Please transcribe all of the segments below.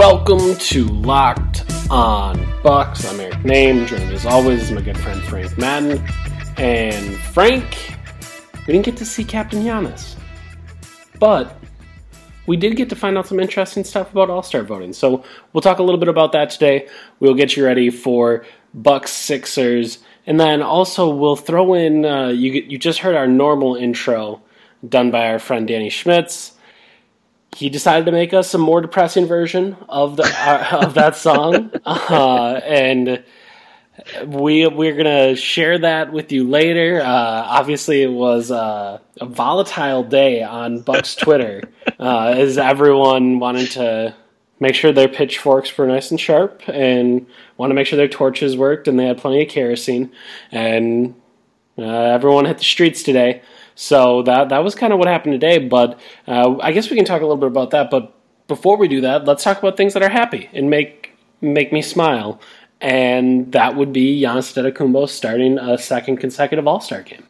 Welcome to Locked On Bucks. I'm Eric Nehm, joined as always is my good friend Frank Madden. And Frank, we didn't get to see Captain Giannis, but we did get to find out some interesting stuff about All Star voting. So we'll talk a little bit about that today. We'll get you ready for Bucks Sixers, and then also we'll throw in. Uh, you you just heard our normal intro done by our friend Danny Schmitz he decided to make us a more depressing version of the uh, of that song, uh, and we we're gonna share that with you later. Uh, obviously, it was uh, a volatile day on Buck's Twitter, uh, as everyone wanted to make sure their pitchforks were nice and sharp, and want to make sure their torches worked, and they had plenty of kerosene, and uh, everyone hit the streets today. So that that was kind of what happened today. But uh, I guess we can talk a little bit about that. But before we do that, let's talk about things that are happy and make make me smile. And that would be Giannis Antetokounmpo starting a second consecutive All Star game.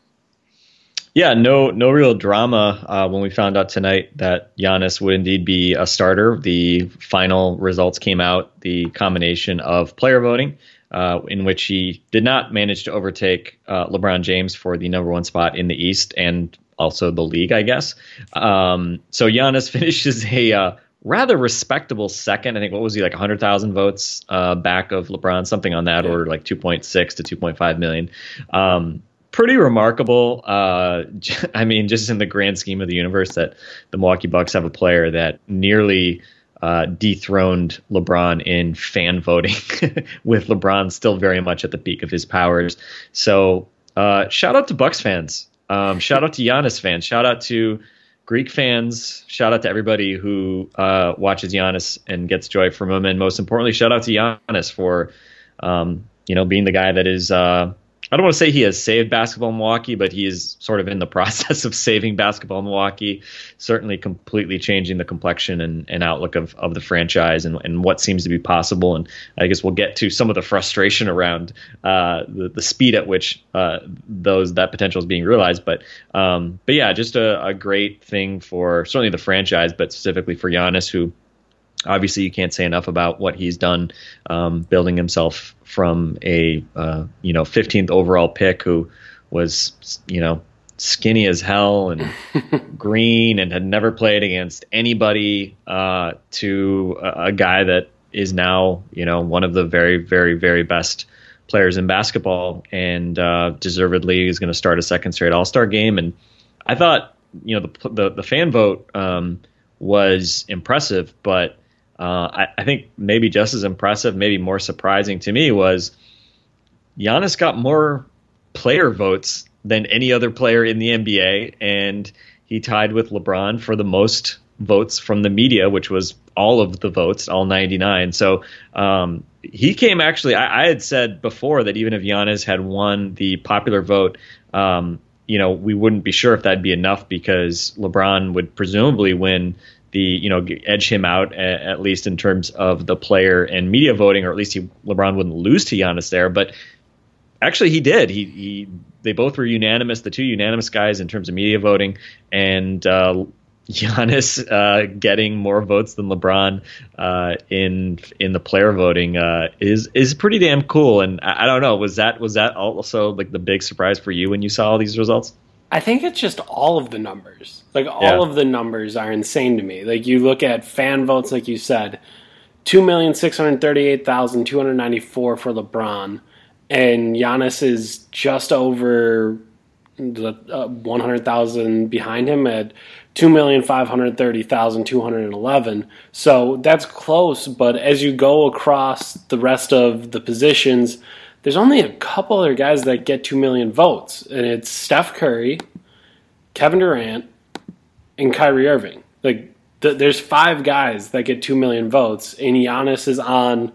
Yeah, no, no real drama uh, when we found out tonight that Giannis would indeed be a starter. The final results came out, the combination of player voting, uh, in which he did not manage to overtake uh, LeBron James for the number one spot in the East and also the league, I guess. Um, so Giannis finishes a uh, rather respectable second. I think what was he like 100,000 votes uh, back of LeBron, something on that order, like 2.6 to 2.5 million. Um, pretty remarkable. Uh, I mean, just in the grand scheme of the universe, that the Milwaukee Bucks have a player that nearly uh, dethroned LeBron in fan voting, with LeBron still very much at the peak of his powers. So, uh, shout out to Bucks fans. Um, shout out to Giannis fans. Shout out to Greek fans. Shout out to everybody who uh, watches Giannis and gets joy from him. And most importantly, shout out to Giannis for um, you know being the guy that is. Uh, I don't want to say he has saved basketball Milwaukee, but he is sort of in the process of saving basketball Milwaukee. Certainly, completely changing the complexion and, and outlook of, of the franchise and, and what seems to be possible. And I guess we'll get to some of the frustration around uh, the, the speed at which uh, those that potential is being realized. But um, but yeah, just a, a great thing for certainly the franchise, but specifically for Giannis, who obviously you can't say enough about what he's done um, building himself from a uh, you know 15th overall pick who was you know skinny as hell and green and had never played against anybody uh, to a, a guy that is now you know one of the very very very best players in basketball and uh, deservedly is going to start a second straight all-star game. And i thought you know the the, the fan vote um, was impressive but I, I, think maybe just as impressive, maybe more surprising to me was Giannis got more player votes than any other player in the NBA, and he tied with LeBron for the most votes from the media, which was all of the votes, all 99. So um, he came actually. I, I, had said before that even if Giannis had won the popular vote, um, you know, we wouldn't be sure if that'd be enough because LeBron would presumably win the you know edge him out at, least in terms of the player and media voting, or at least he, LeBron wouldn't lose to Giannis there. But actually, he did. He, he they both were unanimous, the two unanimous guys in terms of media voting, and uh, Giannis uh, getting more votes than LeBron uh, in in the player voting uh, is is pretty damn cool. And I, I don't know, was that was that also like the big surprise for you when you saw all these results? I think it's just all of the numbers. Like all Yeah. of the numbers are insane to me. Like you look at fan votes, like you said, 2,638,294 for LeBron, and Giannis is just over the uh, 100,000 behind him at 2,530,211. So that's close, but as you go across the rest of the positions, there's only a couple other guys that get 2 million votes, and it's Steph Curry, Kevin Durant, and Kyrie Irving. Like, th- there's five guys that get 2 million votes, and Giannis is on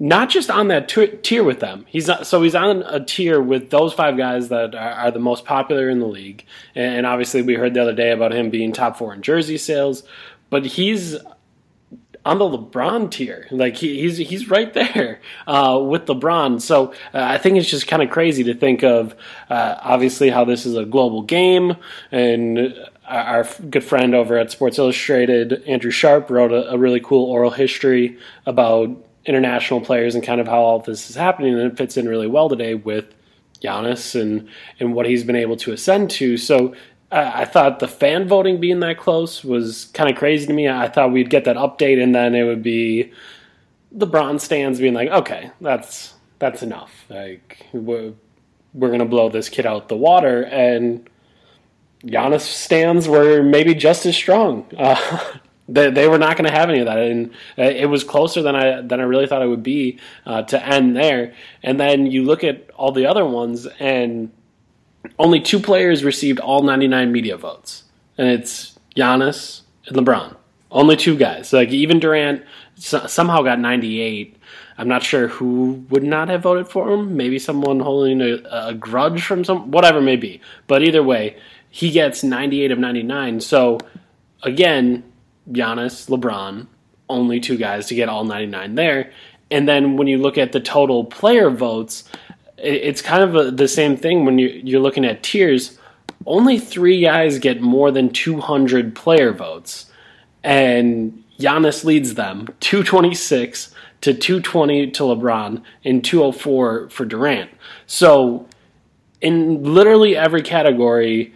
not just on that t- tier with them. He's not, so he's on a tier with those five guys that are, are, the most popular in the league. And obviously, we heard the other day about him being top four in jersey sales, but he's on the LeBron tier. Like he, he's he's right there uh, with LeBron. So uh, I think it's just kind of crazy to think of uh, obviously how this is a global game and. Our good friend over at Sports Illustrated, Andrew Sharp, wrote a, a really cool oral history about international players and kind of how all this is happening, and it fits in really well today with Giannis and and what he's been able to ascend to. So I thought the fan voting being that close was kind of crazy to me. I thought we'd get that update and then it would be the bronze stands being like, okay, that's that's enough. Like we're, we're gonna blow this kid out the water, and Giannis stands were maybe just as strong. Uh, they, they were not going to have any of that, and uh, it was closer than I than I really thought it would be uh, to end there. And then you look at all the other ones, and only two players received all 99 media votes, and it's Giannis and LeBron. Only two guys. Like even Durant somehow got 98. I'm not sure who would not have voted for him. Maybe someone holding a, a grudge from some, whatever may be. But either way, he gets 98 of 99. So again, Giannis, LeBron, only two guys to get all 99 there. And then when you look at the total player votes, it's kind of a, the same thing when you, you're looking at tiers. Only three guys get more than 200 player votes, and Giannis leads them 226 to 220 to LeBron and 204 for Durant. So, in literally every category,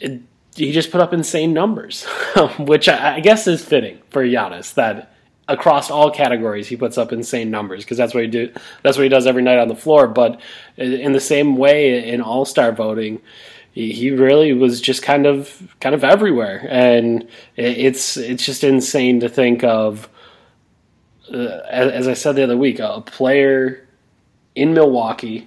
it, he just put up insane numbers, which I, I guess is fitting for Giannis. That across all categories he puts up insane numbers because that's what he do that's what he does every night on the floor. But in the same way in all-star voting he really was just kind of kind of everywhere. And it's it's just insane to think of uh, as I said the other week a player in Milwaukee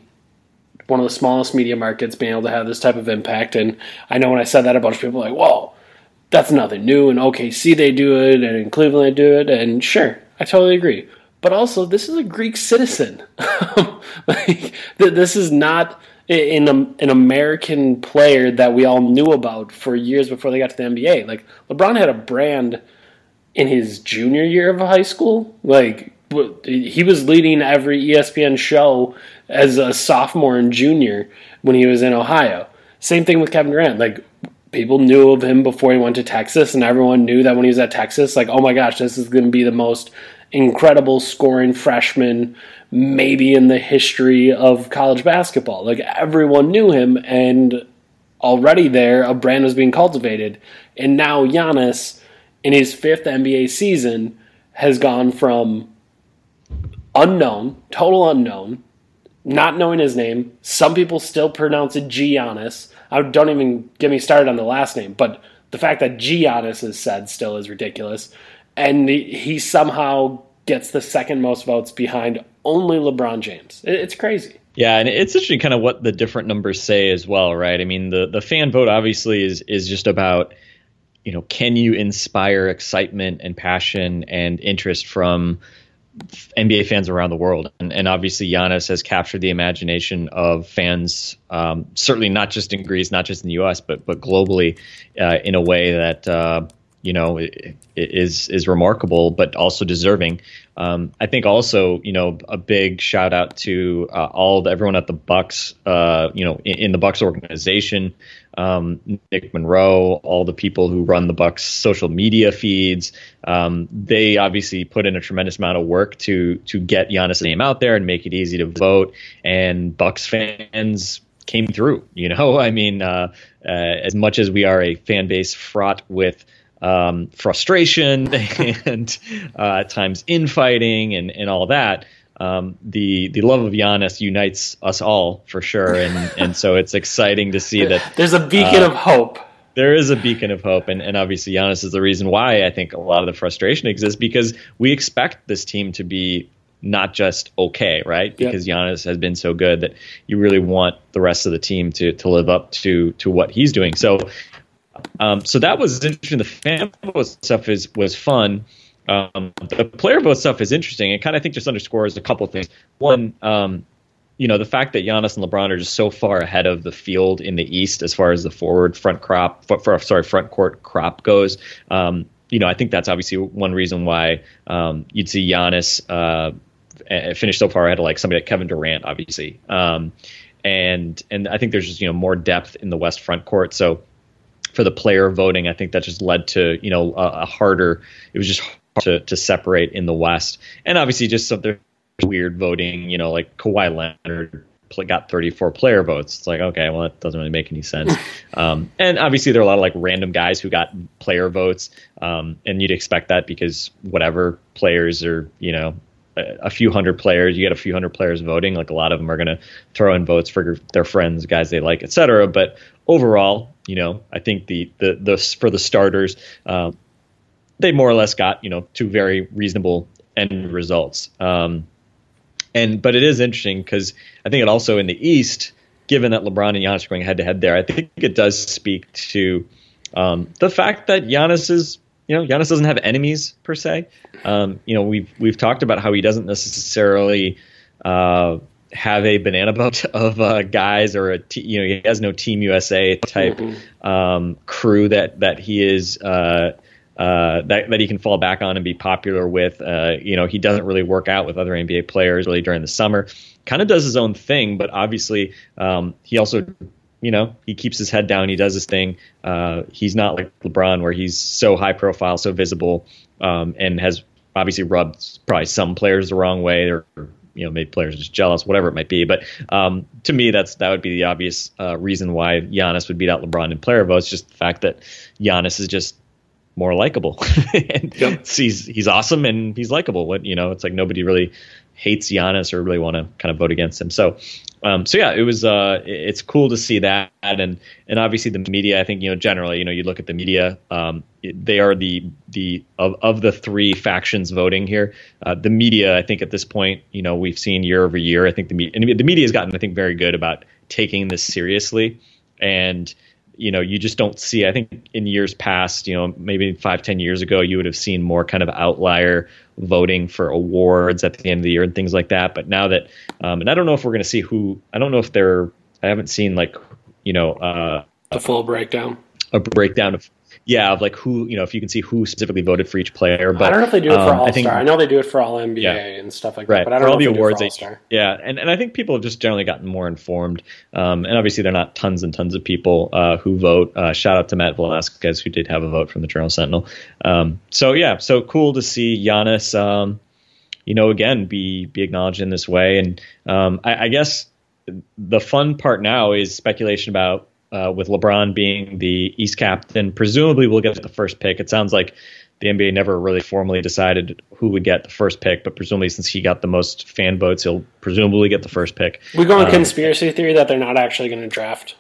one of the smallest media markets being able to have this type of impact. And I know when I said that a bunch of people were like whoa that's nothing new. In OKC, they do it, and in Cleveland, they do it. And sure, I totally agree. But also, this is a Greek citizen. like, this is not an, an American player that we all knew about for years before they got to the NBA. Like, LeBron had a brand in his junior year of high school. Like, he was leading every ESPN show as a sophomore and junior when he was in Ohio. Same thing with Kevin Durant. Like, people knew of him before he went to Texas, and everyone knew that when he was at Texas, like, oh my gosh, this is going to be the most incredible scoring freshman maybe in the history of college basketball. Like, everyone knew him, and already there, a brand was being cultivated. And now Giannis, in his fifth NBA season, has gone from unknown, total unknown, not knowing his name. Some people still pronounce it Giannis I don't even get me started on the last name, but the fact that Giannis is said still is ridiculous, and he somehow gets the second most votes behind only LeBron James. It's crazy. Yeah, and it's interesting kind of what the different numbers say as well, right? I mean, the the fan vote obviously is is just about you know, can you inspire excitement and passion and interest from NBA fans around the world, and, and, obviously Giannis has captured the imagination of fans, um, certainly not just in Greece, not just in the U.S., but but globally, uh, in a way that uh, you know is is remarkable, but also deserving. Um, I think also, you know, a big shout out to uh, all the, everyone at the Bucks, uh, you know, in, in the Bucks organization um, Nick Monroe, all the people who run the Bucks social media feeds. Um, they obviously put in a tremendous amount of work to to get Giannis' name out there and make it easy to vote. And Bucks fans came through. You know, I mean, uh, uh, as much as we are a fan base fraught with um, frustration and uh, at times infighting and and all that um, the the love of Giannis unites us all for sure, and and so it's exciting to see that there's a beacon uh, of hope. there is a beacon of hope, and, and obviously Giannis is the reason why I think a lot of the frustration exists because we expect this team to be not just okay, right? Because yep. Giannis has been so good that you really want the rest of the team to to live up to to what he's doing. So, um, so that was interesting. The fan vote stuff is was fun. Um, the player vote stuff is interesting. It kind of I think just underscores a couple things. One, um, you know, the fact that Giannis and LeBron are just so far ahead of the field in the East as far as the forward front crop, for, for sorry, front court crop goes. Um, you know, I think that's obviously one reason why um, you'd see Giannis uh, finish so far ahead of like somebody like Kevin Durant, obviously. Um, and and I think there's just you know more depth in the West front court. So for the player voting, I think that just led to you know a, a harder. It was just hard to to separate in the West, and obviously just some, weird voting, you know, like Kawhi Leonard got 34 player votes. It's like, okay, well, that doesn't really make any sense. Um, and obviously, there are a lot of like random guys who got player votes, um, and you'd expect that because whatever players are, you know, a, a, few hundred players, you get a few hundred players voting. Like a lot of them are going to throw in votes for their friends, guys they like, etc. But overall, you know, I think the the the for the starters. Um, they more or less got you know two very reasonable end results. Um, and but it is interesting because I think it also in the East, given that LeBron and Giannis are going head to head there, I think it does speak to um, the fact that Giannis is you know Giannis doesn't have enemies per se. Um, you know we've we've talked about how he doesn't necessarily. Uh, have a banana boat of uh, guys or a t- you know he has no team USA type mm-hmm. um, crew that that he is uh, uh, that, that he can fall back on and be popular with. Uh, you know, he doesn't really work out with other NBA players really during the summer. Kind of does his own thing, but obviously um, he also, you know, he keeps his head down. He does his thing. Uh, he's not like LeBron, where he's so high profile, so visible, um, and has obviously rubbed probably some players the wrong way or you know made players just jealous, whatever it might be. But um, to me, that's that would be the obvious uh, reason why Giannis would beat out LeBron in player votes. Just the fact that Giannis is just more likable. and yep. he's he's awesome and he's likable. What you know, it's like nobody really hates Giannis or really want to kind of vote against him. So, um, so yeah, it was uh, it's cool to see that, and and obviously the media. I think you know generally, you know, you look at the media, um, they are the the of of the three factions voting here. Uh, the media, I think at this point, you know, we've seen year over year. I think the media, the media has gotten, I think, very good about taking this seriously and you know, you just don't see. I think in years past, you know, maybe five, ten years ago, you would have seen more kind of outlier voting for awards at the end of the year and things like that. But now that, um, and I don't know if we're going to see who. I don't know if they're. I haven't seen like, you know, uh, the full breakdown. A breakdown of yeah, of like who you know if you can see who specifically voted for each player. But I don't know if they do it for um, All Star. I, I, know they do it for All NBA yeah. and stuff like right. that. But I don't for know all the awards. They, yeah, and and I think people have just generally gotten more informed. Um, and obviously, they're not tons and tons of people uh, who vote. Uh, shout out to Matt Velazquez who did have a vote from the Journal Sentinel. Um, so yeah, so cool to see Giannis. Um, you know, again, be be acknowledged in this way, and um, I, I guess the fun part now is speculation about uh, with LeBron being the East captain. Presumably, we'll get the first pick. It sounds like the NBA never really formally decided who would get the first pick, but presumably, since he got the most fan votes, he'll presumably get the first pick. We go on um, conspiracy theory that they're not actually going to draft.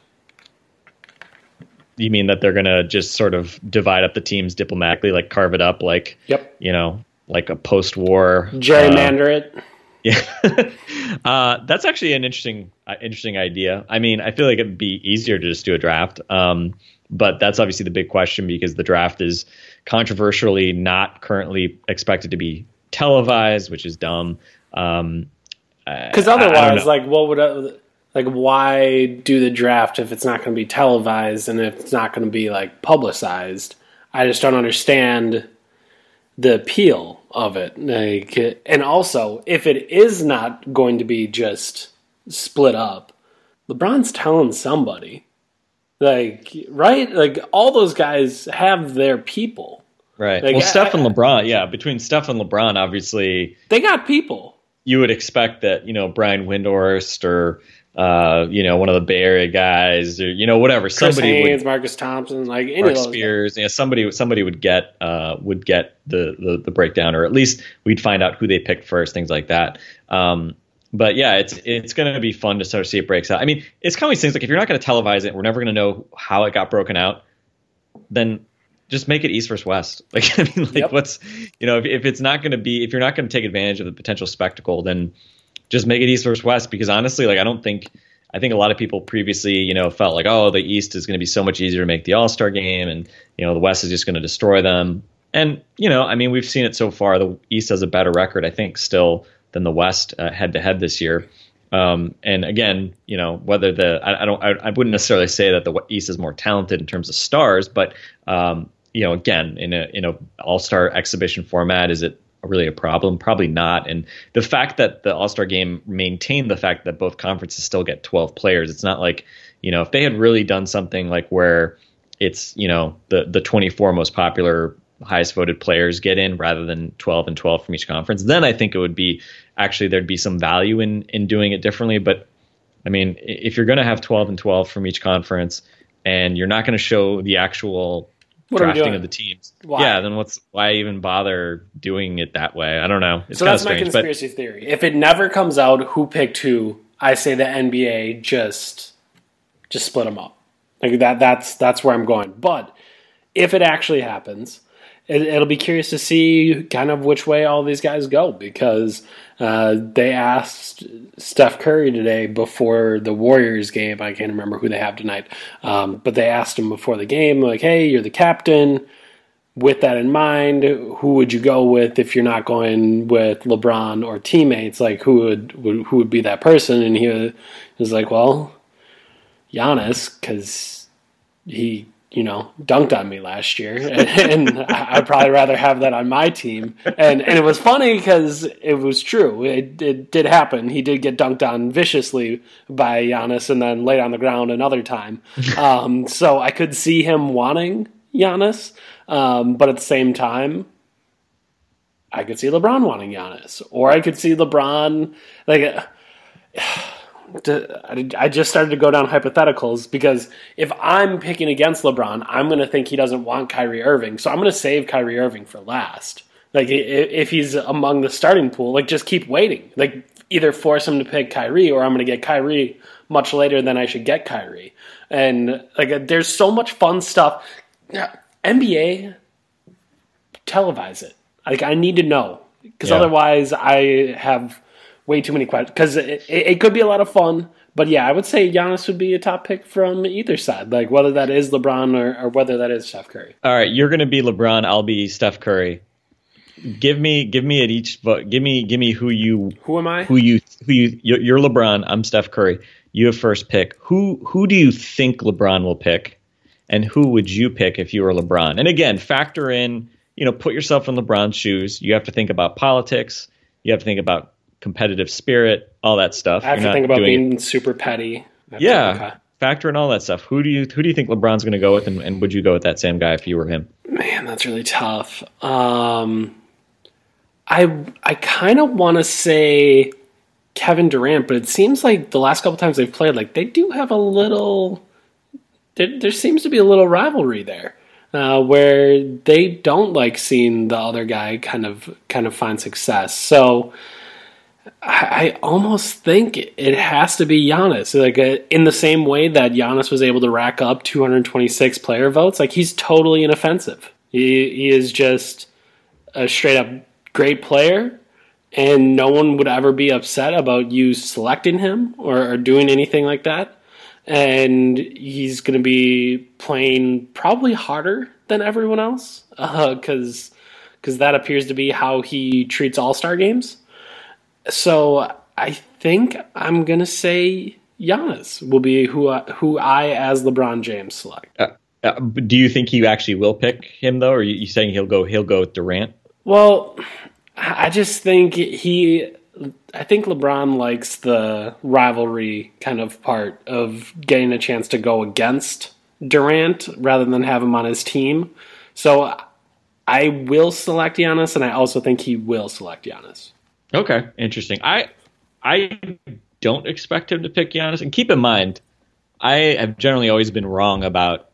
You mean that they're going to just sort of divide up the teams diplomatically, like carve it up, like yep, you know, like a post-war gerrymander uh, it. Yeah, uh, that's actually an interesting, uh, interesting idea. I mean, I feel like it'd be easier to just do a draft, um, but that's obviously the big question because the draft is controversially not currently expected to be televised, which is dumb. Um, because um, otherwise, like, what would I, like why do the draft if it's not going to be televised and if it's not going to be like publicized? I just don't understand the appeal of it. Like, and also, if it is not going to be just split up, LeBron's telling somebody, like, right? Like, all those guys have their people. Right. Like, well, Steph and LeBron, yeah, between Steph and LeBron, obviously, they got people. You would expect that, you know, Brian Windhorst or uh, you know, one of the Bay Area guys, or you know, whatever. Chris somebody Haynes, would, Marcus Thompson, like any Marc Spears. Yeah, somebody somebody would get uh, would get the, the, the breakdown, or at least we'd find out who they picked first, things like that. Um, but yeah, it's it's going to be fun to sort of see it breaks out. I mean, it's kind of these things like if you're not going to televise it, we're never going to know how it got broken out. then just make it East versus West. Like I mean, like Yep. what's you know if, if it's not going to be if you're not going to take advantage of the potential spectacle, then just make it East versus West. Because honestly, like I don't think I think a lot of people previously you know felt like oh the East is going to be so much easier to make the All Star game, and you know the West is just going to destroy them. And you know I mean we've seen it so far. The East has a better record, I think, still than the West head to head this year. Um, and again, you know, whether the I, I don't I, I wouldn't necessarily say that the East is more talented in terms of stars, but um, you know, again, in a in a All Star exhibition format, is it really a problem? Probably not. And the fact that the All Star game maintained the fact that both conferences still get 12 players, it's not like you know if they had really done something like where it's you know the the 24 most popular highest voted players get in rather than 12 and 12 from each conference then i think it would be actually there'd be some value in in doing it differently but i mean if you're going to have 12 and 12 from each conference and you're not going to show the actual What drafting of the teams Why? yeah then what's why even bother doing it that way i don't know it's so that's my strange but conspiracy theory. If it never comes out who picked who, I say the NBA just just split them up. Like that. That's that's where I'm going. But if it actually happens, it, it'll be curious to see kind of which way all these guys go because uh, they asked Steph Curry today before the Warriors game. I can't remember who they have tonight, um, but they asked him before the game, like, "Hey, you're the captain." with that in mind, who would you go with if you're not going with LeBron or teammates? Like who would, would who would be that person? And he was like, well, Giannis, because he you know dunked on me last year, and, and I'd probably rather have that on my team. And and it was funny because it was true. It, it did happen. He did get dunked on viciously by Giannis, and then laid on the ground another time. Um, so I could see him wanting Giannis. Um, but at the same time, I could see LeBron wanting Giannis, or I could see LeBron like. uh, to- I just started to go down hypotheticals because if I'm picking against LeBron, I'm going to think he doesn't want Kyrie Irving, so I'm going to save Kyrie Irving for last. Like if he's among the starting pool, like just keep waiting. Like either force him to pick Kyrie, or I'm going to get Kyrie much later than I should get Kyrie. And like there's so much fun stuff. NBA televise it. Like I need to know because Yeah. otherwise I have way too many questions. Because it, it, it could be a lot of fun, but yeah, I would say Giannis would be a top pick from either side. Like whether that is LeBron or, or whether that is Steph Curry. all right you're going to be lebron i'll be steph curry give me give me at each but give me give me who you Who am I? who you who you you're you're LeBron. I'm Steph Curry. You have first pick. Who who do you think LeBron will pick, and who would you pick if you were LeBron? And again, factor in you know put yourself in LeBron's shoes. You have to think about politics. You have to think about competitive spirit, all that stuff. I have You're to think about doing it- being super petty. I have to- yeah. okay. Factor in all that stuff. Who do you who do you think LeBron's going to go with, and, and would you go with that same guy if you were him? Man, that's really tough. Um, I I kind of want to say Kevin Durant, but it seems like the last couple times they've played, like they do have a little. There, there seems to be a little rivalry there, uh, where they don't like seeing the other guy kind of kind of find success. So. I almost think it has to be Giannis. Like uh, in the same way that Giannis was able to rack up 226 player votes, like he's totally inoffensive. He, he is just a straight up great player, and no one would ever be upset about you selecting him or, or doing anything like that. And he's going to be playing probably harder than everyone else because because that appears to be how he treats All Star games. So I think I'm gonna say Giannis will be who I, who I as LeBron James select. Uh, but do you think you actually will pick him though, or are you, you saying he'll go he'll go with Durant? Well, I just think he. I think LeBron likes the rivalry kind of part of getting a chance to go against Durant rather than have him on his team. So I will select Giannis, and I also think he will select Giannis. Okay, interesting. I I don't expect him to pick Giannis. And keep in mind, I have generally always been wrong about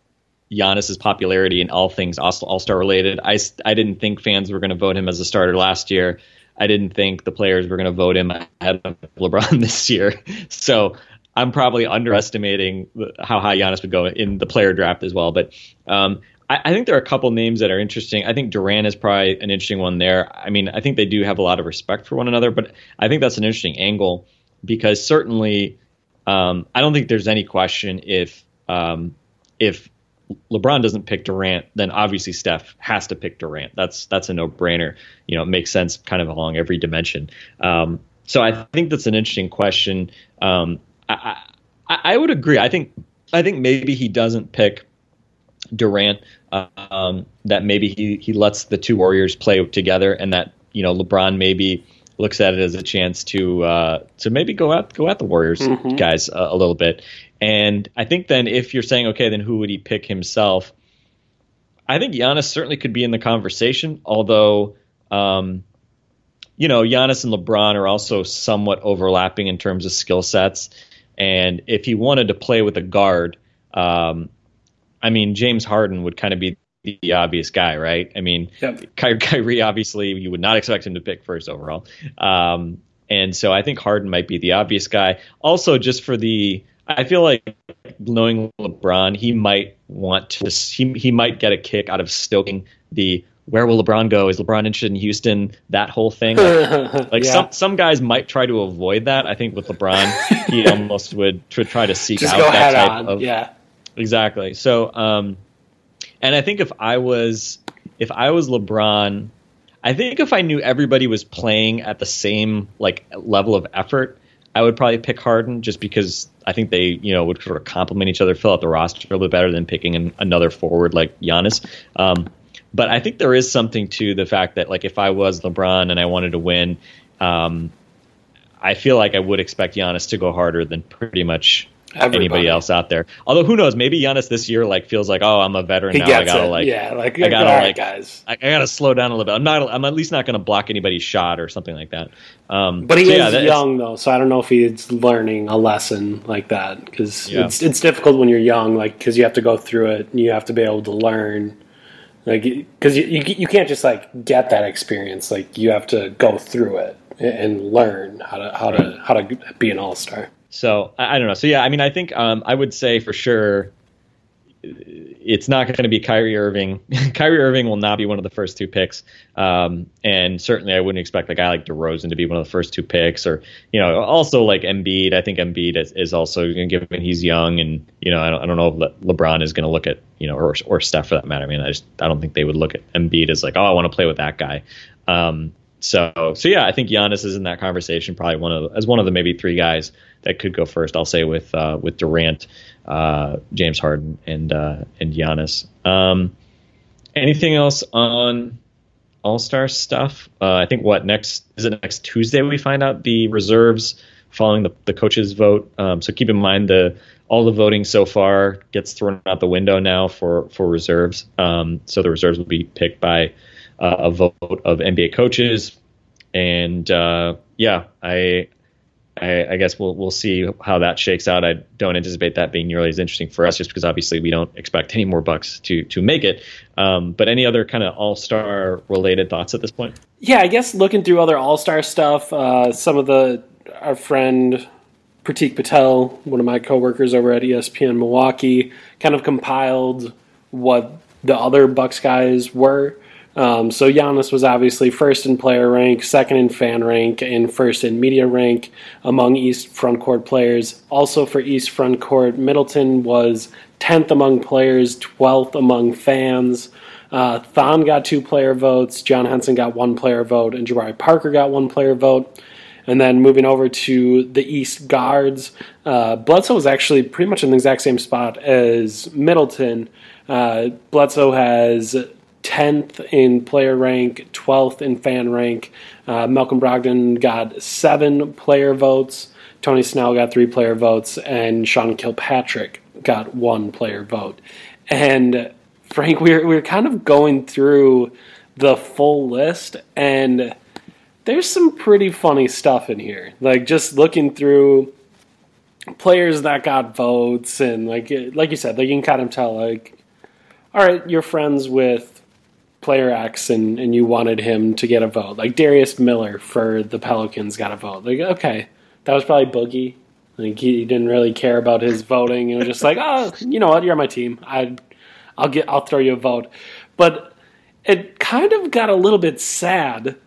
Giannis's popularity in all things All Star related. I I didn't think fans were going to vote him as a starter last year. I didn't think the players were going to vote him ahead of LeBron this year. So I'm probably underestimating how high Giannis would go in the player draft as well. But um, I, I, think there are a couple names that are interesting. I think Durant is probably an interesting one there. I mean, I think they do have a lot of respect for one another, but I think that's an interesting angle because certainly um, I don't think there's any question if um, if LeBron doesn't pick Durant, then obviously Steph has to pick Durant. That's that's a no brainer. You know, it makes sense kind of along every dimension. Um, so I think that's an interesting question. Um, I, I, I would agree. I think I think maybe he doesn't pick Durant. Um, that maybe he he lets the two Warriors play together, and that you know LeBron maybe looks at it as a chance to uh, to maybe go out go at the Warriors mm-hmm. guys a, a, little bit. And I think then if you're saying okay, then who would he pick himself? I think Giannis certainly could be in the conversation, although um, you know Giannis and LeBron are also somewhat overlapping in terms of skill sets. And if he wanted to play with a guard, um, I mean James Harden would kind of be the obvious guy, right? I mean, yep. Ky- Kyrie obviously you would not expect him to pick first overall, um, and so I think Harden might be the obvious guy. Also, just for the, I feel like knowing LeBron, he might want to, he he might get a kick out of stoking the where will LeBron go? Is LeBron interested in Houston? That whole thing. Like, like yeah. some some guys might try to avoid that. I think with LeBron, he almost would try to seek Just out that type on. of yeah. Exactly. So um, and I think if I was if I was LeBron, I think if I knew everybody was playing at the same like level of effort, I would probably pick Harden just because I think they you know would sort of complement each other, fill out the roster a little bit better than picking an, another forward like Giannis. Um, but I think there is something to the fact that like if I was LeBron and I wanted to win, um, I feel like I would expect Giannis to go harder than pretty much Everybody. anybody else out there. Although who knows, maybe Giannis this year like feels like, oh, I'm a veteran he now. I gotta it. like, yeah, like I gotta like, guys, I, I, gotta slow down a little bit. I'm not, I'm at least not gonna block anybody's shot or something like that. Um, but he so, is yeah, young though, so I don't know if he's learning a lesson like that because yeah. it's it's difficult when you're young, like because you have to go through it and you have to be able to learn. Like, because you, you you can't just like get that experience. Like, you have to go through it and learn how to how to how to be an all star. So I, I, don't know. So yeah, I mean, I think um, I would say for sure it's not going to be Kyrie Irving. Kyrie Irving will not be one of the first two picks, um, and certainly I wouldn't expect a guy like DeRozan to be one of the first two picks, or you know, also like Embiid. I think Embiid is, is also given he's young, and you know, I don't, I don't know if Le- LeBron is going to look at you know, or or Steph for that matter. I mean, I just I don't think they would look at Embiid as like, oh, I want to play with that guy. Um, so so yeah, I think Giannis is in that conversation, probably one of as one of the maybe three guys that could go first. I'll say with uh, with Durant, uh, James Harden, and uh, and Giannis. Um, anything else on All Star stuff? Uh, I think what next is it next Tuesday we find out the reserves following the, the coaches vote. Um, so keep in mind the all the voting so far gets thrown out the window now for for reserves. Um, so the reserves will be picked by uh, a vote of NBA coaches, and uh, yeah, I, I, I guess we'll we'll see how that shakes out. I don't anticipate that being nearly as interesting for us, just because obviously we don't expect any more Bucks to to make it. Um, but any other kind of All Star related thoughts at this point? Yeah, I guess looking through other All Star stuff, uh, some of the our friend Pratik Patel, one of my coworkers over at ESPN Milwaukee, kind of compiled what the other Bucks guys were. Um, so Giannis was obviously first in player rank, second in fan rank, and first in media rank among East front court players. Also for East front court, Middleton was 10th among players, 12th among fans. Uh, Thon got two player votes, John Henson got one player vote, and Jabari Parker got one player vote. And then moving over to the East guards, uh, Bledsoe was actually pretty much in the exact same spot as Middleton. Uh, Bledsoe has 10th in player rank, 12th in fan rank. Uh, Malcolm Brogdon got seven player votes. Tony Snell got three player votes, and Sean Kilpatrick got one player vote. And Frank, we we're, we we're kind of going through the full list, and there's some pretty funny stuff in here. Like just looking through players that got votes, and like like you said, like you can kind of tell, like, all right, you're friends with player X and, and you wanted him to get a vote. Like Darius Miller for the Pelicans got a vote. Like, okay, that was probably Boogie. Like he didn't really care about his voting. It was just like, oh, you know what, you're on my team. I I'll get I'll throw you a vote. But it kind of got a little bit sad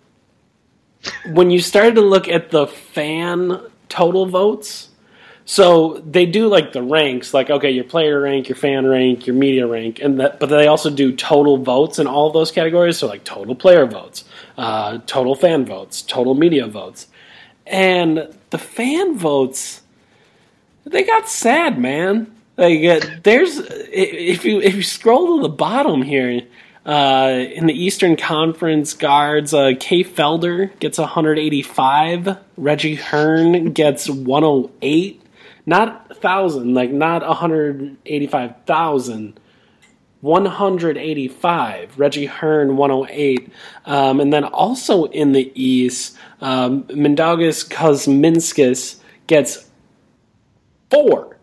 when you started to look at the fan total votes. So they do like the ranks, like okay, your player rank, your fan rank, your media rank, and that. But they also do total votes in all those categories. So like total player votes, uh, total fan votes, total media votes, and the fan votes, they got sad, man. Like uh, there's if you if you scroll to the bottom here, uh, in the Eastern Conference guards, uh, Kay Felder gets 185. Reggie Hearn gets 108. Not 1,000, like not 185,000. 185. Reggie Hearn, 108. Um, and then also in the East, um, Mindaugas Kuzminskas gets four.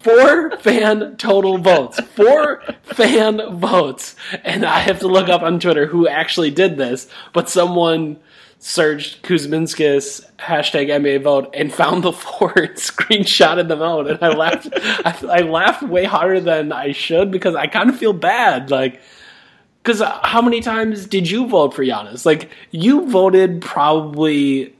Four fan total votes. Four fan votes. And I have to look up on Twitter who actually did this, but someone searched Kuzminskas hashtag NBA vote and found the four and screenshotted them out. And I laughed. I, I laughed way harder than I should because I kind of feel bad. Like, because how many times did you vote for Giannis? Like, you voted probably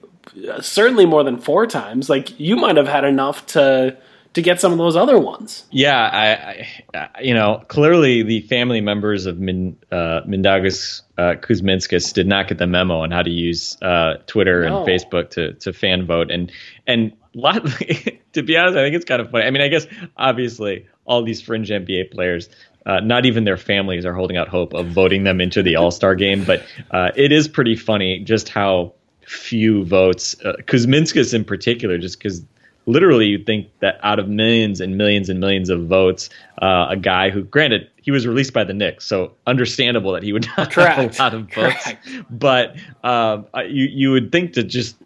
uh, certainly more than four times. Like, you might have had enough to to get some of those other ones. Yeah, I, I you know, clearly the family members of Min, uh, Mindaugas uh, Kuzminskas did not get the memo on how to use uh, Twitter no. and Facebook to to fan vote, and and lot, to be honest, I think it's kind of funny. I mean, I guess obviously all these fringe NBA players. Uh, not even their families are holding out hope of voting them into the All Star game, but uh, it is pretty funny just how few votes. Uh, Kuzminskas in particular, just because literally you'd think that out of millions and millions and millions of votes, uh, a guy who, granted, he was released by the Knicks, so understandable that he would not Correct. have a lot of votes. Correct. But uh, you you would think that just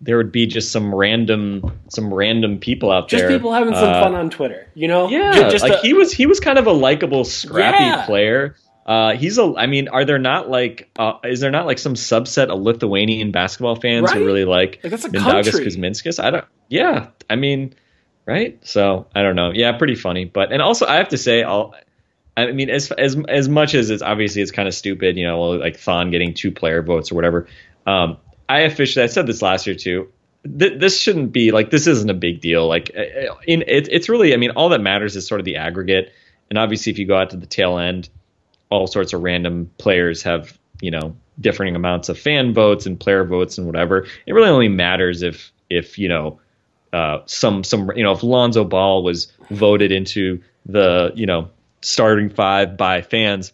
there would be just some random some random people out just there, just people having some uh, fun on Twitter, you know? Yeah, just, like a, he was he was kind of a likable, scrappy yeah. player. Uh, he's a. I mean, are there not like? Uh, is there not like some subset of Lithuanian basketball fans right? who really like, like Mindaugas Kuzminskas? I don't. Yeah, I mean, right? So I don't know. Yeah, pretty funny. But and also I have to say, I'll. I mean, as as as much as it's obviously it's kind of stupid, you know, like Thon getting two player votes or whatever. Um, I officially I said this last year too. Th- this shouldn't be like this isn't a big deal. Like uh, in it, it's really I mean all that matters is sort of the aggregate. And obviously, if you go out to the tail end, all sorts of random players have you know differing amounts of fan votes and player votes and whatever. It really only matters if if you know uh, some some you know if Lonzo Ball was voted into the you know starting five by fans.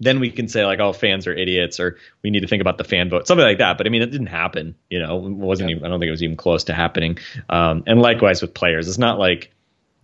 Then we can say like, oh, fans are idiots, or we need to think about the fan vote, something like that. But I mean, it didn't happen. You know, it wasn't. Yeah. Even, I don't think it was even close to happening. Um, and likewise with players, it's not like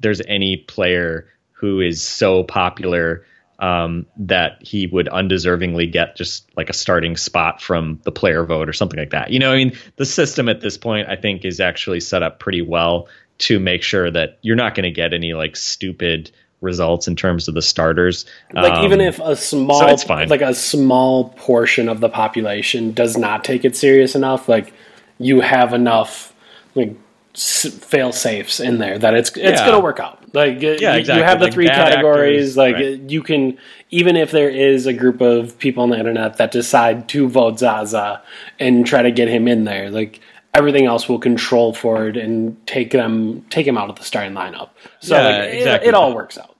there's any player who is so popular um, that he would undeservingly get just like a starting spot from the player vote or something like that. You know, I mean, the system at this point, I think, is actually set up pretty well to make sure that you're not going to get any like stupid results in terms of the starters. Like um, even if a small, so like a small portion of the population does not take it serious enough, like you have enough like fail safes in there that it's it's yeah. going to work out. Like yeah, you, exactly. you have the like three categories. Actors, like right. you can even if there is a group of people on the internet that decide to vote Zaza and try to get him in there, like everything else will control for it and take them take him out of the starting lineup. So yeah, like, exactly. it, it, all works out.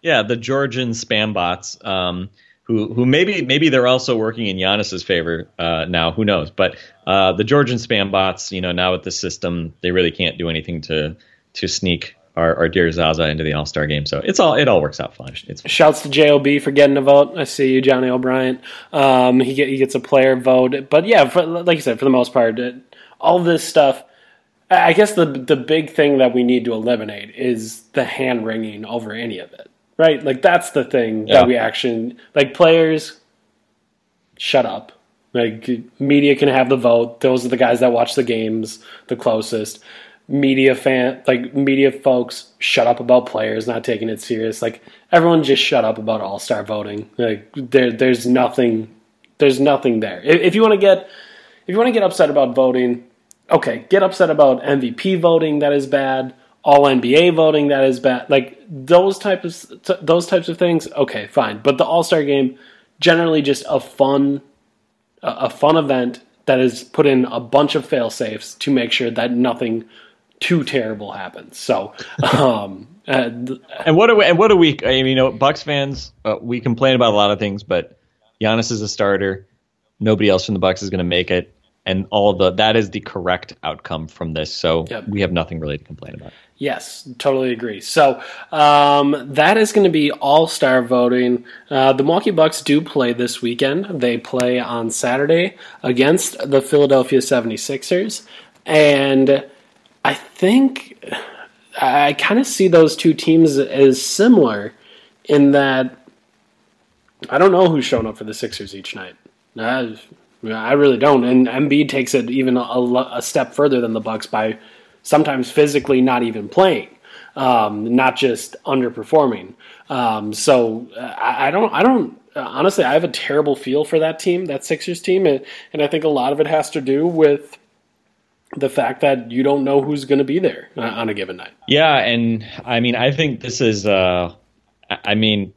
Yeah, the Georgian spam bots. Um, who who maybe maybe they're also working in Giannis's favor uh, now. Who knows? But uh, the Georgian spam bots, you know, now with the system, they really can't do anything to to sneak our, our dear Zaza into the All Star game. So it's all it all works out fine. It's. Shouts to Job for getting a vote. I see you, Johnny O'Bryant. Um, he get, he gets a player vote, but yeah, for, like you said, for the most part, all this stuff. I guess the the big thing that we need to eliminate is the hand wringing over any of it right? Like that's the thing yeah. that we actually like players shut up. Like media can have the vote. Those are the guys that watch the games the closest. Media fan like media folks shut up about players not taking it serious. Like everyone just shut up about all star voting. Like there there's nothing there's nothing there. If, if you want to get if you want to get upset about voting, okay, get upset about MVP voting that is bad all NBA voting that is bad. Like those types of those types of things. Okay, fine. But the All Star game, generally just a fun, a fun event that is put in a bunch of fail safes to make sure that nothing too terrible happens. So, um, and, and what do we? And what do we? I mean, you know, Bucks fans, uh, we complain about a lot of things, but Giannis is a starter. Nobody else from the Bucks is going to make it and all the that is the correct outcome from this. So yep. we have nothing really to complain about. Yes, totally agree. So um, that is going to be all star voting. Uh, the Milwaukee Bucks do play this weekend. They play on Saturday against the Philadelphia 76ers. And I think I kind of see those two teams as similar in that I don't know who's showing up for the Sixers each night. Uh, I really don't. And Embiid takes it even a, a step further than the Bucks by sometimes physically not even playing, um, not just underperforming. Um, so I, I, don't. I don't. Honestly, I have a terrible feel for that team, that Sixers team, and, and I think a lot of it has to do with the fact that you don't know who's going to be there on a given night. Yeah, and I mean, I think this is. Uh, I mean,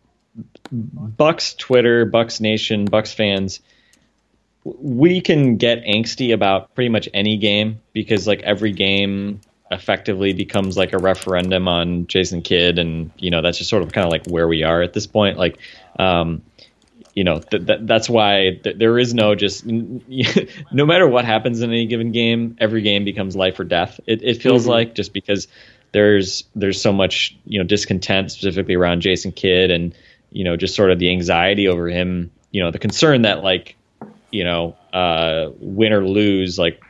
Bucks Twitter, Bucks Nation, Bucks fans we can get angsty about pretty much any game because like every game effectively becomes like a referendum on Jason Kidd, and you know that's just sort of kind of like where we are at this point. Like, um, you know, th- th- that's why th- there is no just no matter what happens in any given game, every game becomes life or death. It, it feels mm-hmm. like just because there's there's so much you know discontent specifically around Jason Kidd, and you know just sort of the anxiety over him. You know, the concern that like you know, uh, win or lose, like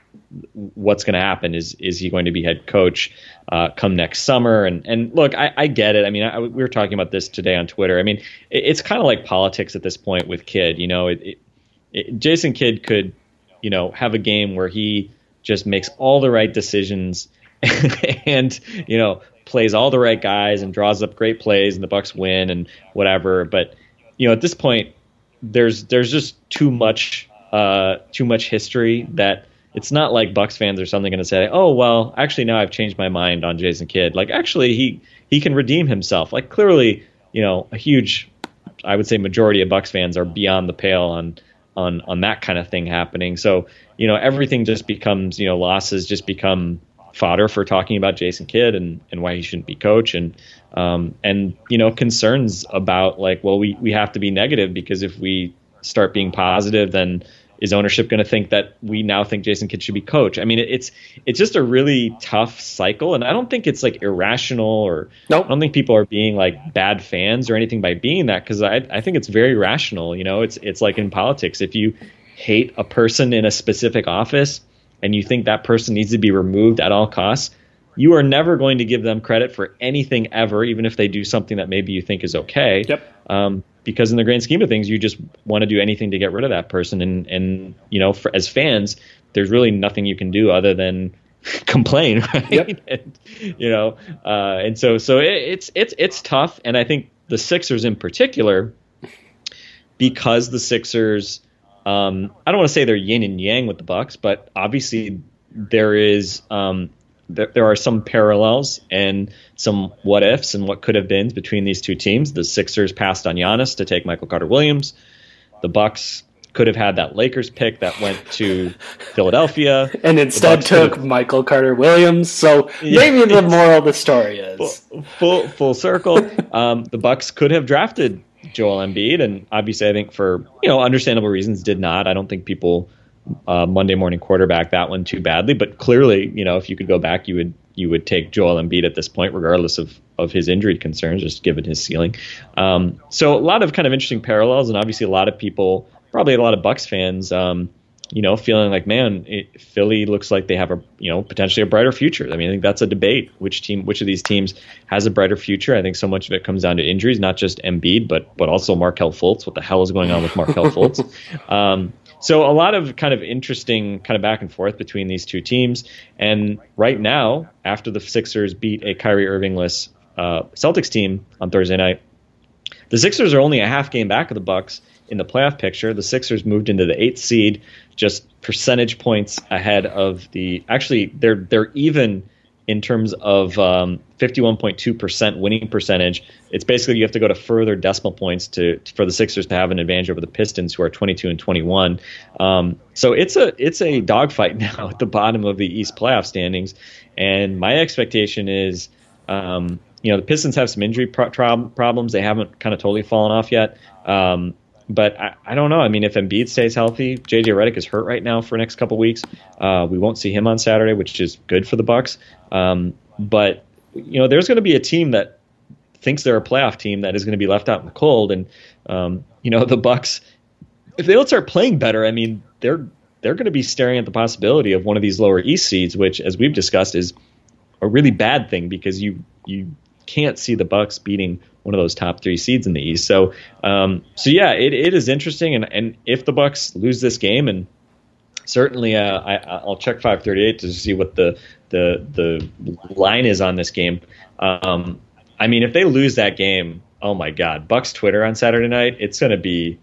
what's going to happen? Is is he going to be head coach uh, come next summer? And and look I, I get it. I mean I, we were talking about this today on Twitter. I mean it, it's kind of like politics at this point with Kidd you know? It, it, Jason Kidd could you know have a game where he just makes all the right decisions and you know plays all the right guys and draws up great plays and the Bucks win and whatever. But you know at this point there's there's just too much uh, too much history that it's not like Bucks fans are suddenly going to say, "Oh, well, actually now I've changed my mind on Jason Kidd." Like actually he he can redeem himself. Like clearly, you know, a huge I would say majority of Bucks fans are beyond the pale on on on that kind of thing happening. So, you know, everything just becomes, you know, losses just become fodder for talking about Jason Kidd and, and why he shouldn't be coach and um, and you know concerns about like well we we have to be negative because if we start being positive then is ownership going to think that we now think Jason Kidd should be coach? I mean, it's it's just a really tough cycle, and I don't think it's like irrational or nope. I don't think people are being like bad fans or anything by being that because I I think it's very rational. You know, it's it's like in politics if you hate a person in a specific office and you think that person needs to be removed at all costs, you are never going to give them credit for anything ever, even if they do something that maybe you think is okay. Yep. Um, because in the grand scheme of things, you just want to do anything to get rid of that person. And and you know, for, as fans, there's really nothing you can do other than complain, right? Yep. and, you know, uh, and so so it, it's it's it's tough. And I think the Sixers in particular, because the Sixers, um, I don't want to say they're yin and yang with the Bucks, but obviously there is um, there are some parallels and some what ifs and what could have been between these two teams. The Sixers passed on Giannis to take Michael Carter Williams. The Bucks could have had that Lakers pick that went to Philadelphia, and instead took have, Michael Carter Williams. So maybe yeah, the moral of the story is full full, full circle. um, the Bucks could have drafted Joel Embiid, and obviously, I think for you know understandable reasons, did not. I don't think people uh, Monday morning quarterback that one too badly. But clearly, you know, if you could go back, you would you would take Joel Embiid at this point, regardless of of his injury concerns, just given his ceiling. Um, so a lot of kind of interesting parallels, and obviously a lot of people, probably a lot of Bucks fans. Um, you know, feeling like, man, it, Philly looks like they have a, you know, potentially a brighter future. I mean, I think that's a debate. Which team, which of these teams has a brighter future? I think so much of it comes down to injuries, not just Embiid, but but also Markelle Fultz. What the hell is going on with Markelle Fultz? Um, so a lot of kind of interesting kind of back and forth between these two teams. And right now, after the Sixers beat a Kyrie Irvingless uh, Celtics team on Thursday night, the Sixers are only a half game back of the Bucks in the playoff picture. The Sixers moved into the eighth seed, just percentage points ahead of the. Actually, they're they're even in terms of um, 51.2% winning percentage. It's basically you have to go to further decimal points to for the Sixers to have an advantage over the Pistons, who are 22 and 21. Um, so it's a it's a dogfight now at the bottom of the East playoff standings, and my expectation is. Um, you know the Pistons have some injury pro- problems. They haven't kind of totally fallen off yet. Um, but I, I, don't know. I mean, if Embiid stays healthy, JJ Redick is hurt right now for the next couple weeks. Uh, we won't see him on Saturday, which is good for the Bucks. Um, but you know, there's going to be a team that thinks they're a playoff team that is going to be left out in the cold, and um, you know, the Bucks, if they don't start playing better, I mean, they're they're going to be staring at the possibility of one of these lower East seeds, which, as we've discussed, is a really bad thing because you you can't see the Bucks beating one of those top three seeds in the East. So, um, so yeah, it, it is interesting. And, and if the Bucks lose this game, and certainly uh, I, I'll check 538 to see what the the the line is on this game. Um, I mean, if they lose that game, oh my God, Bucks Twitter on Saturday night, it's going to be.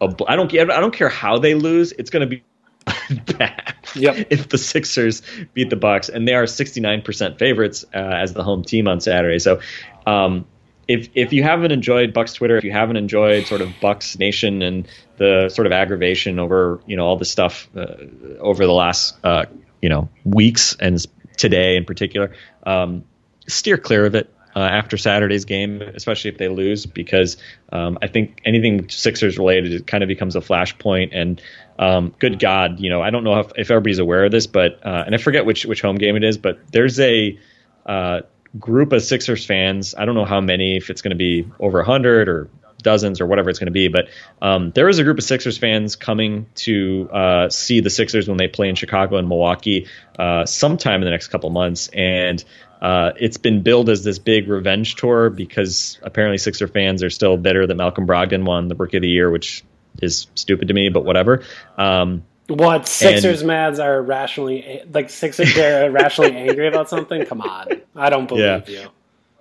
A, I don't I don't care how they lose. It's going to be bad yep. if the Sixers beat the Bucks, and they are 69% favorites uh, as the home team on Saturday. So, um, if if you haven't enjoyed Bucks Twitter, if you haven't enjoyed sort of Bucks Nation and the sort of aggravation over you know all the stuff uh, over the last uh, you know weeks and today in particular, um, steer clear of it. Uh, after Saturday's game, especially if they lose, because um, I think anything Sixers related it kind of becomes a flashpoint. And um, good God, you know, I don't know if, if everybody's aware of this, but uh, and I forget which which home game it is, but there's a uh, group of Sixers fans. I don't know how many, if it's going to be over 100 or dozens or whatever it's going to be, but um, there is a group of Sixers fans coming to uh, see the Sixers when they play in Chicago and Milwaukee uh, sometime in the next couple months. And uh, it's been billed as this big revenge tour because apparently Sixer fans are still bitter that Malcolm Brogdon won the Rookie of the Year, which is stupid to me, but whatever. Um, what Sixers and, mads are rationally like Sixers are rationally angry about something? Come on, I don't believe yeah. you.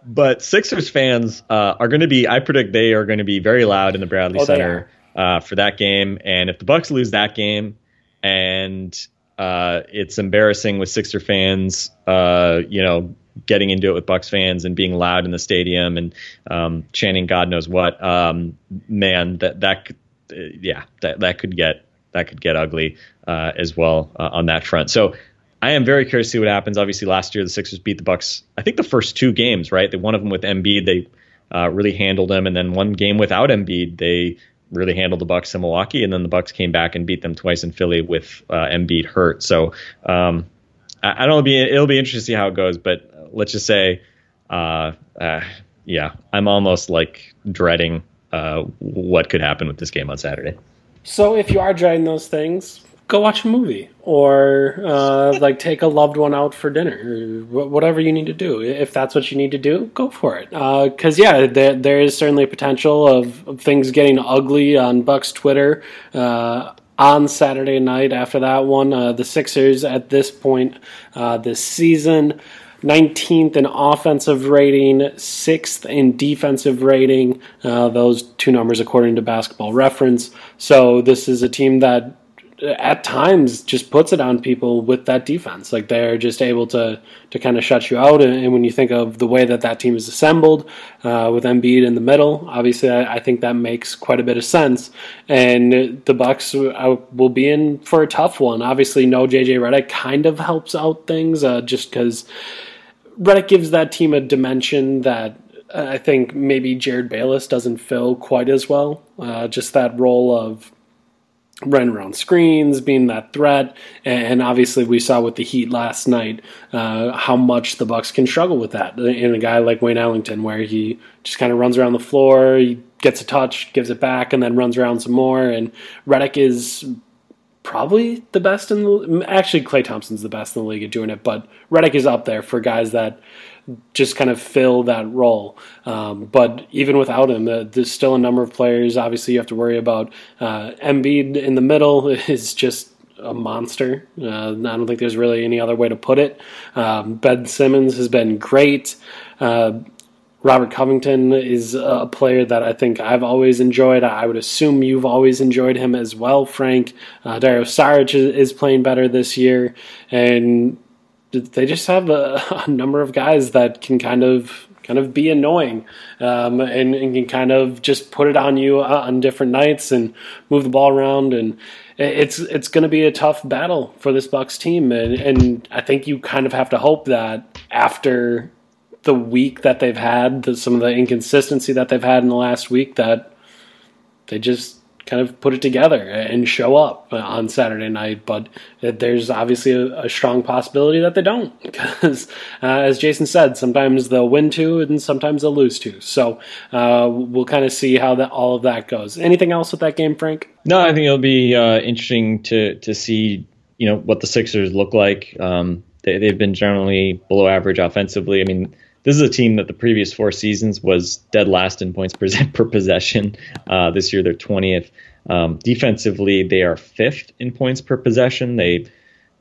But Sixers fans uh, are going to be. I predict they are going to be very loud in the Bradley oh, Center uh, for that game. And if the Bucks lose that game, and uh, it's embarrassing with Sixer fans, uh, you know, getting into it with Bucks fans and being loud in the stadium and um, chanting God knows what. Um, man, that that uh, yeah, that that could get that could get ugly uh, as well uh, on that front. So I am very curious to see what happens. Obviously, last year the Sixers beat the Bucks. I think the first two games, right? They one of them with Embiid, they uh, really handled them, and then one game without Embiid, they really handled the Bucks in Milwaukee, and then the Bucks came back and beat them twice in Philly with uh, Embiid hurt. So um, I, I, don't be it'll be interesting to see how it goes, but let's just say, uh, uh, yeah, I'm almost like dreading what could happen with this game on Saturday. So if you are dreading those things, go watch a movie. or uh, like take a loved one out for dinner whatever you need to do. If that's what you need to do go for it. Because uh, yeah there, there is certainly a potential of, of, things getting ugly on bucks twitter uh, on saturday night after that one. Uh, the sixers at this point uh, this season 19th in offensive rating, 6th in defensive rating. Uh, those two numbers according to basketball reference. So this is a team that at times just puts it on people with that defense. Like they're just able to to kind of shut you out. And, when you think of the way that that team is assembled, uh, with Embiid in the middle, obviously I, I, think that makes quite a bit of sense. And the Bucks uh, will be in for a tough one. Obviously, no JJ Redick kind of helps out things uh, just because Redick gives that team a dimension that uh, I think maybe Jerryd Bayless doesn't fill quite as well. Uh, just that role of running around screens, being that threat, and obviously we saw with the Heat last night uh, how much the Bucks can struggle with that in a guy like Wayne Ellington, where he just kind of runs around the floor, he gets a touch, gives it back, and then runs around some more. And Redick is probably the best in the actually Klay Thompson's the best in the league at doing it, but Redick is up there for guys that just kind of fill that role. Um, but even without him, uh, there's still a number of players. Obviously, you have to worry about uh, Embiid in the middle is just a monster. Uh, I don't think there's really any other way to put it. Um, ben Simmons has been great. Uh, Robert Covington is a player that I think I've always enjoyed. I would assume you've always enjoyed him as well, Frank. Uh, Dario Saric is, is playing better this year, and they just have a, a number of guys that can kind of kind of be annoying um, and, and, can kind of just put it on you uh, on different nights and move the ball around. And it's it's going to be a tough battle for this Bucks team. And, and I think you kind of have to hope that after the week that they've had the, some of the inconsistency that they've had in the last week that they just kind of put it together and show up on Saturday night. But there's obviously a, a strong possibility that they don't, because uh, as Jason said, sometimes they'll win two and sometimes they'll lose two. So uh, we'll kind of see how that all of that goes. Anything else with that game, Frank? No, I think it'll be uh, interesting to to see you know what the Sixers look like. Um, they, they've been generally below average offensively. I mean this is a team that the previous four seasons was dead last in points per, per possession. Uh, this year they're 20th. Um, defensively, they are fifth in points per possession. They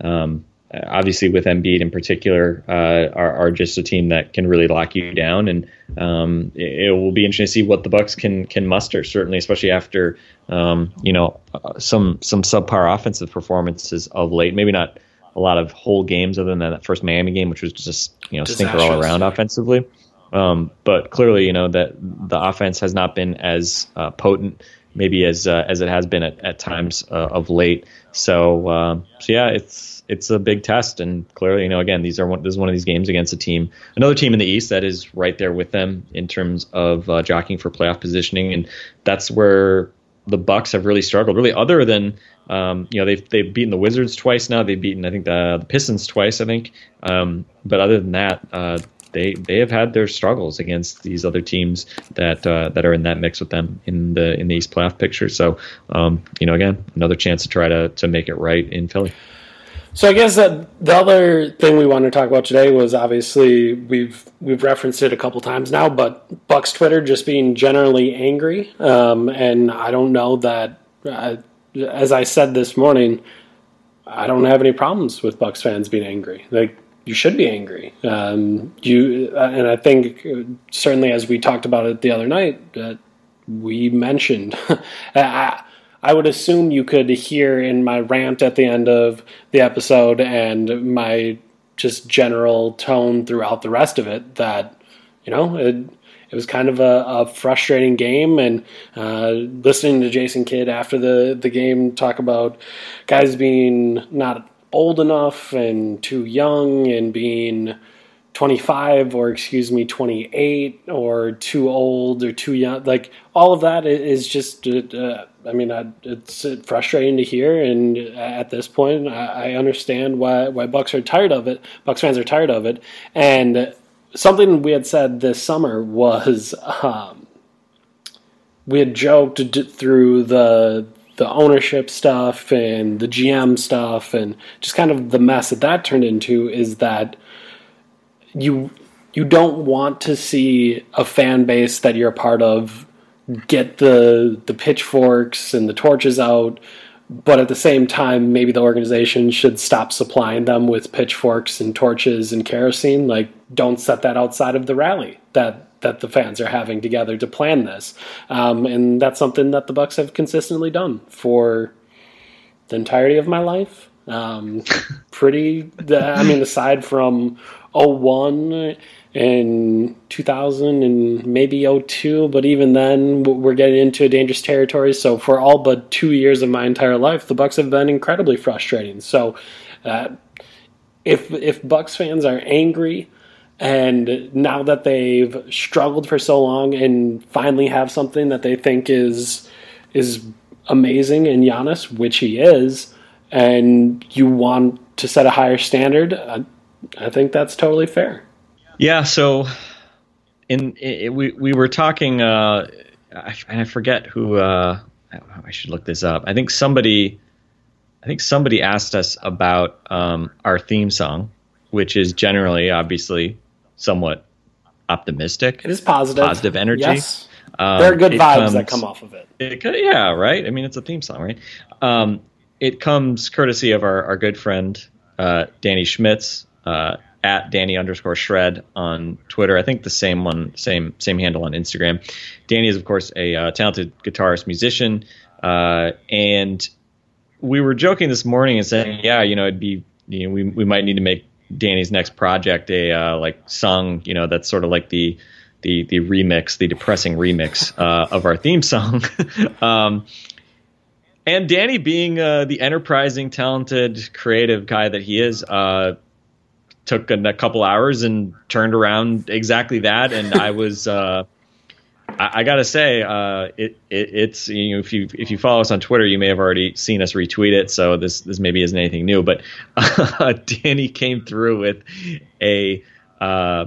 um, obviously with Embiid in particular uh, are, are, just a team that can really lock you down, and um, it, it, will be interesting to see what the Bucks can can muster. Certainly, especially after um, you know uh, some some subpar offensive performances of late. Maybe not a lot of whole games other than that first Miami game, which was just you know stinker all around offensively. Um, but clearly, you know that the offense has not been as uh, potent, maybe as uh, as it has been at, at times uh, of late. So, um, so yeah, it's it's a big test, and clearly, you know, again, these are one, this is one of these games against a team, another team in the East that is right there with them in terms of uh, jockeying for playoff positioning, and that's where the Bucks have really struggled. Really, other than um, you know they've they've beaten the Wizards twice now. They've beaten I think the, the Pistons twice. I think, um, but other than that, uh, they they have had their struggles against these other teams that uh, that are in that mix with them in the in the East playoff picture. So um, you know again another chance to try to to make it right in Philly. So I guess that the other thing we want to talk about today was obviously we've we've referenced it a couple times now, but Bucks Twitter just being generally angry, um, and I don't know that. Uh, as I said this morning, I don't have any problems with Bucks fans being angry. Like you should be angry. Um, you uh, and I think uh, certainly as we talked about it the other night, that we mentioned. I, I would assume you could hear in my rant at the end of the episode and my just general tone throughout the rest of it that you know it, it was kind of a, a frustrating game. And uh, listening to Jason Kidd after the, the game talk about guys being not old enough and too young and being 25 or excuse me 28 or too old or too young. Like all of that is just uh, i mean it's frustrating to hear. And at this point i understand why why bucks are tired of it bucks fans are tired of it. And something we had said this summer was um, we had joked through the the ownership stuff and the GM stuff and just kind of the mess that that turned into is that you you don't want to see a fan base that you're a part of get the the pitchforks and the torches out but at the same time maybe the organization should stop supplying them with pitchforks and torches and kerosene. Like don't set that outside of the rally that that the fans are having together to plan this. Um, and that's something that the bucks have consistently done for the entirety of my life. Um, pretty i mean aside from 01 and 2000 and maybe 02 but even then we're getting into a dangerous territory. So for all but two years of my entire life the bucks have been incredibly frustrating. So uh, if if bucks fans are angry and now that they've struggled for so long and finally have something that they think is is amazing in Giannis, which he is, and you want to set a higher standard, uh, I think that's totally fair. Yeah. So, in, in we we were talking, uh, I, and I forget who. Uh, I should look this up. I think somebody, I think somebody asked us about um, our theme song, which is generally, obviously, somewhat optimistic. It is positive, positive energy. Yes. Um, there are good vibes comes, that come off of it. it could, yeah, right. I mean, it's a theme song, right? Um, it comes courtesy of our, our good friend uh, Danny Schmitz, uh, at Danny underscore shred on Twitter. I think the same one, same same handle on Instagram. Danny is of course a uh, talented guitarist, musician, uh, and we were joking this morning and saying, yeah, you know, it'd be, you know, we we might need to make Danny's next project a uh, like song, you know, that's sort of like the the the remix, the depressing remix uh, of our theme song. um, and Danny, being uh, the enterprising, talented, creative guy that he is, uh, took a, a, couple hours and turned around exactly that. And I was, uh, I, I, gotta say, uh, it, it, it's you know if you if you follow us on Twitter, you may have already seen us retweet it. So this this maybe isn't anything new, but Danny came through with a uh,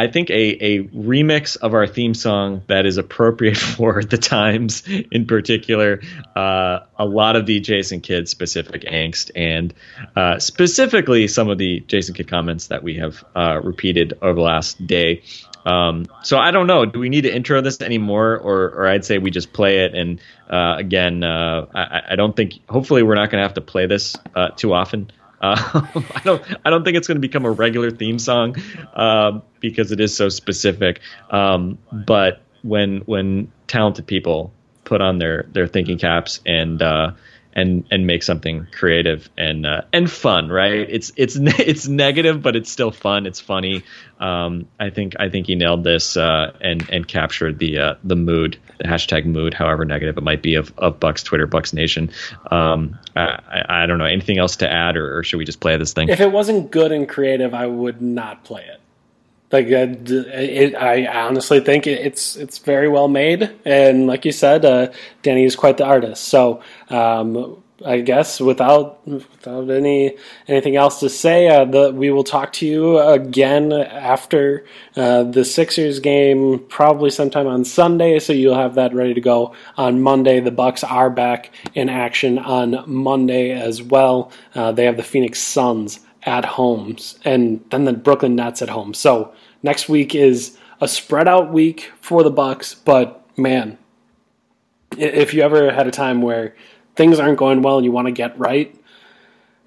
I think a, a remix of our theme song that is appropriate for the times, in particular, uh, a lot of the Jason Kidd specific angst, and uh, specifically some of the Jason Kidd comments that we have uh, repeated over the last day. Um, so I don't know. Do we need to intro this anymore, or, or I'd say we just play it? And uh, again, uh, I, I, don't think. Hopefully, we're not going to have to play this uh, too often. Uh, I don't I don't think it's going to become a regular theme song uh, because it is so specific. Um, but when when talented people put on their their thinking caps and uh, and and make something creative and uh, and fun, right? It's it's it's negative, but it's still fun. It's funny. Um, I think I think he nailed this uh, and and captured the uh, the mood, the hashtag mood, however negative it might be of, of Bucks Twitter, Bucks Nation. Um, I, I, don't know anything else to add, or, or, should we just play this thing? If it wasn't good and creative, I would not play it. Like uh, it, I honestly think it's it's very well made, and like you said, uh, Danny is quite the artist. So um, I guess without without any anything else to say, uh, the, we will talk to you again after uh, the Sixers game, probably sometime on Sunday. So you'll have that ready to go on Monday. The Bucks are back in action on Monday as well. Uh, they have the Phoenix Suns at homes, and then the Brooklyn Nets at home. So next week is a spread out week for the Bucks, but man, if you ever had a time where things aren't going well and you want to get right,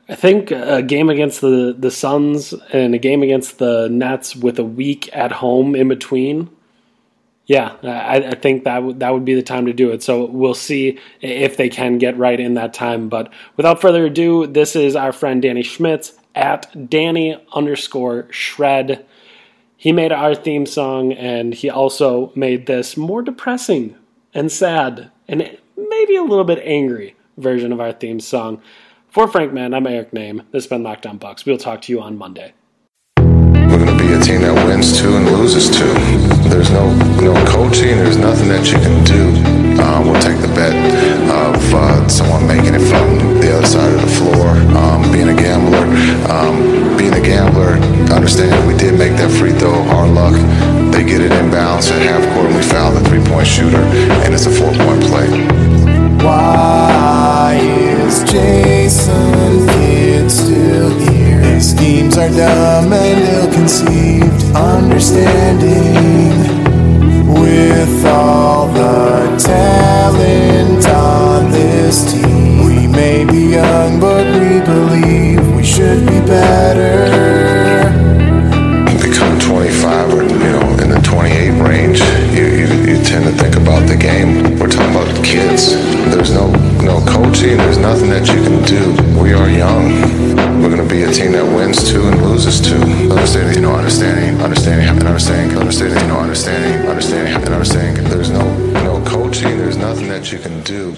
I think a game against the the Suns and a game against the Nets with a week at home in between. Yeah, I, I think that w- that would be the time to do it. So we'll see if they can get right in that time. But without further ado, this is our friend Danny Schmitz at Danny underscore shred. He made our theme song and he also made this more depressing and sad and maybe a little bit angry version of our theme song. For Frank Madden, I'm Eric Nehm. This has been Locked On Bucks. We'll talk to you on Monday. We're going to be a team that wins two and loses two. There's no no coaching. There's nothing that you can do. Uh, we'll take the bet of uh, someone making it from the other side of the floor. Um, being a gambler, um, being a gambler, understand we did make that free throw, our luck. They get it inbounds at half court, and we foul the three-point shooter, and it's a four-point play. Why is Jason Kidd still here? His schemes are dumb and ill-conceived. Understanding with all the talent on this team. We may be young, but we believe we should be better. Become 25 or, you know, in the 28 range, you, you, you tend to think about the game. Kids. There's no, no coaching, there's nothing that you can do. We are young. We're to be a team that wins two and loses two. Understanding, you know, understanding, understanding, and understanding, understanding, you know, understanding, understanding, and understanding. There's no, no coaching. There's nothing that you can do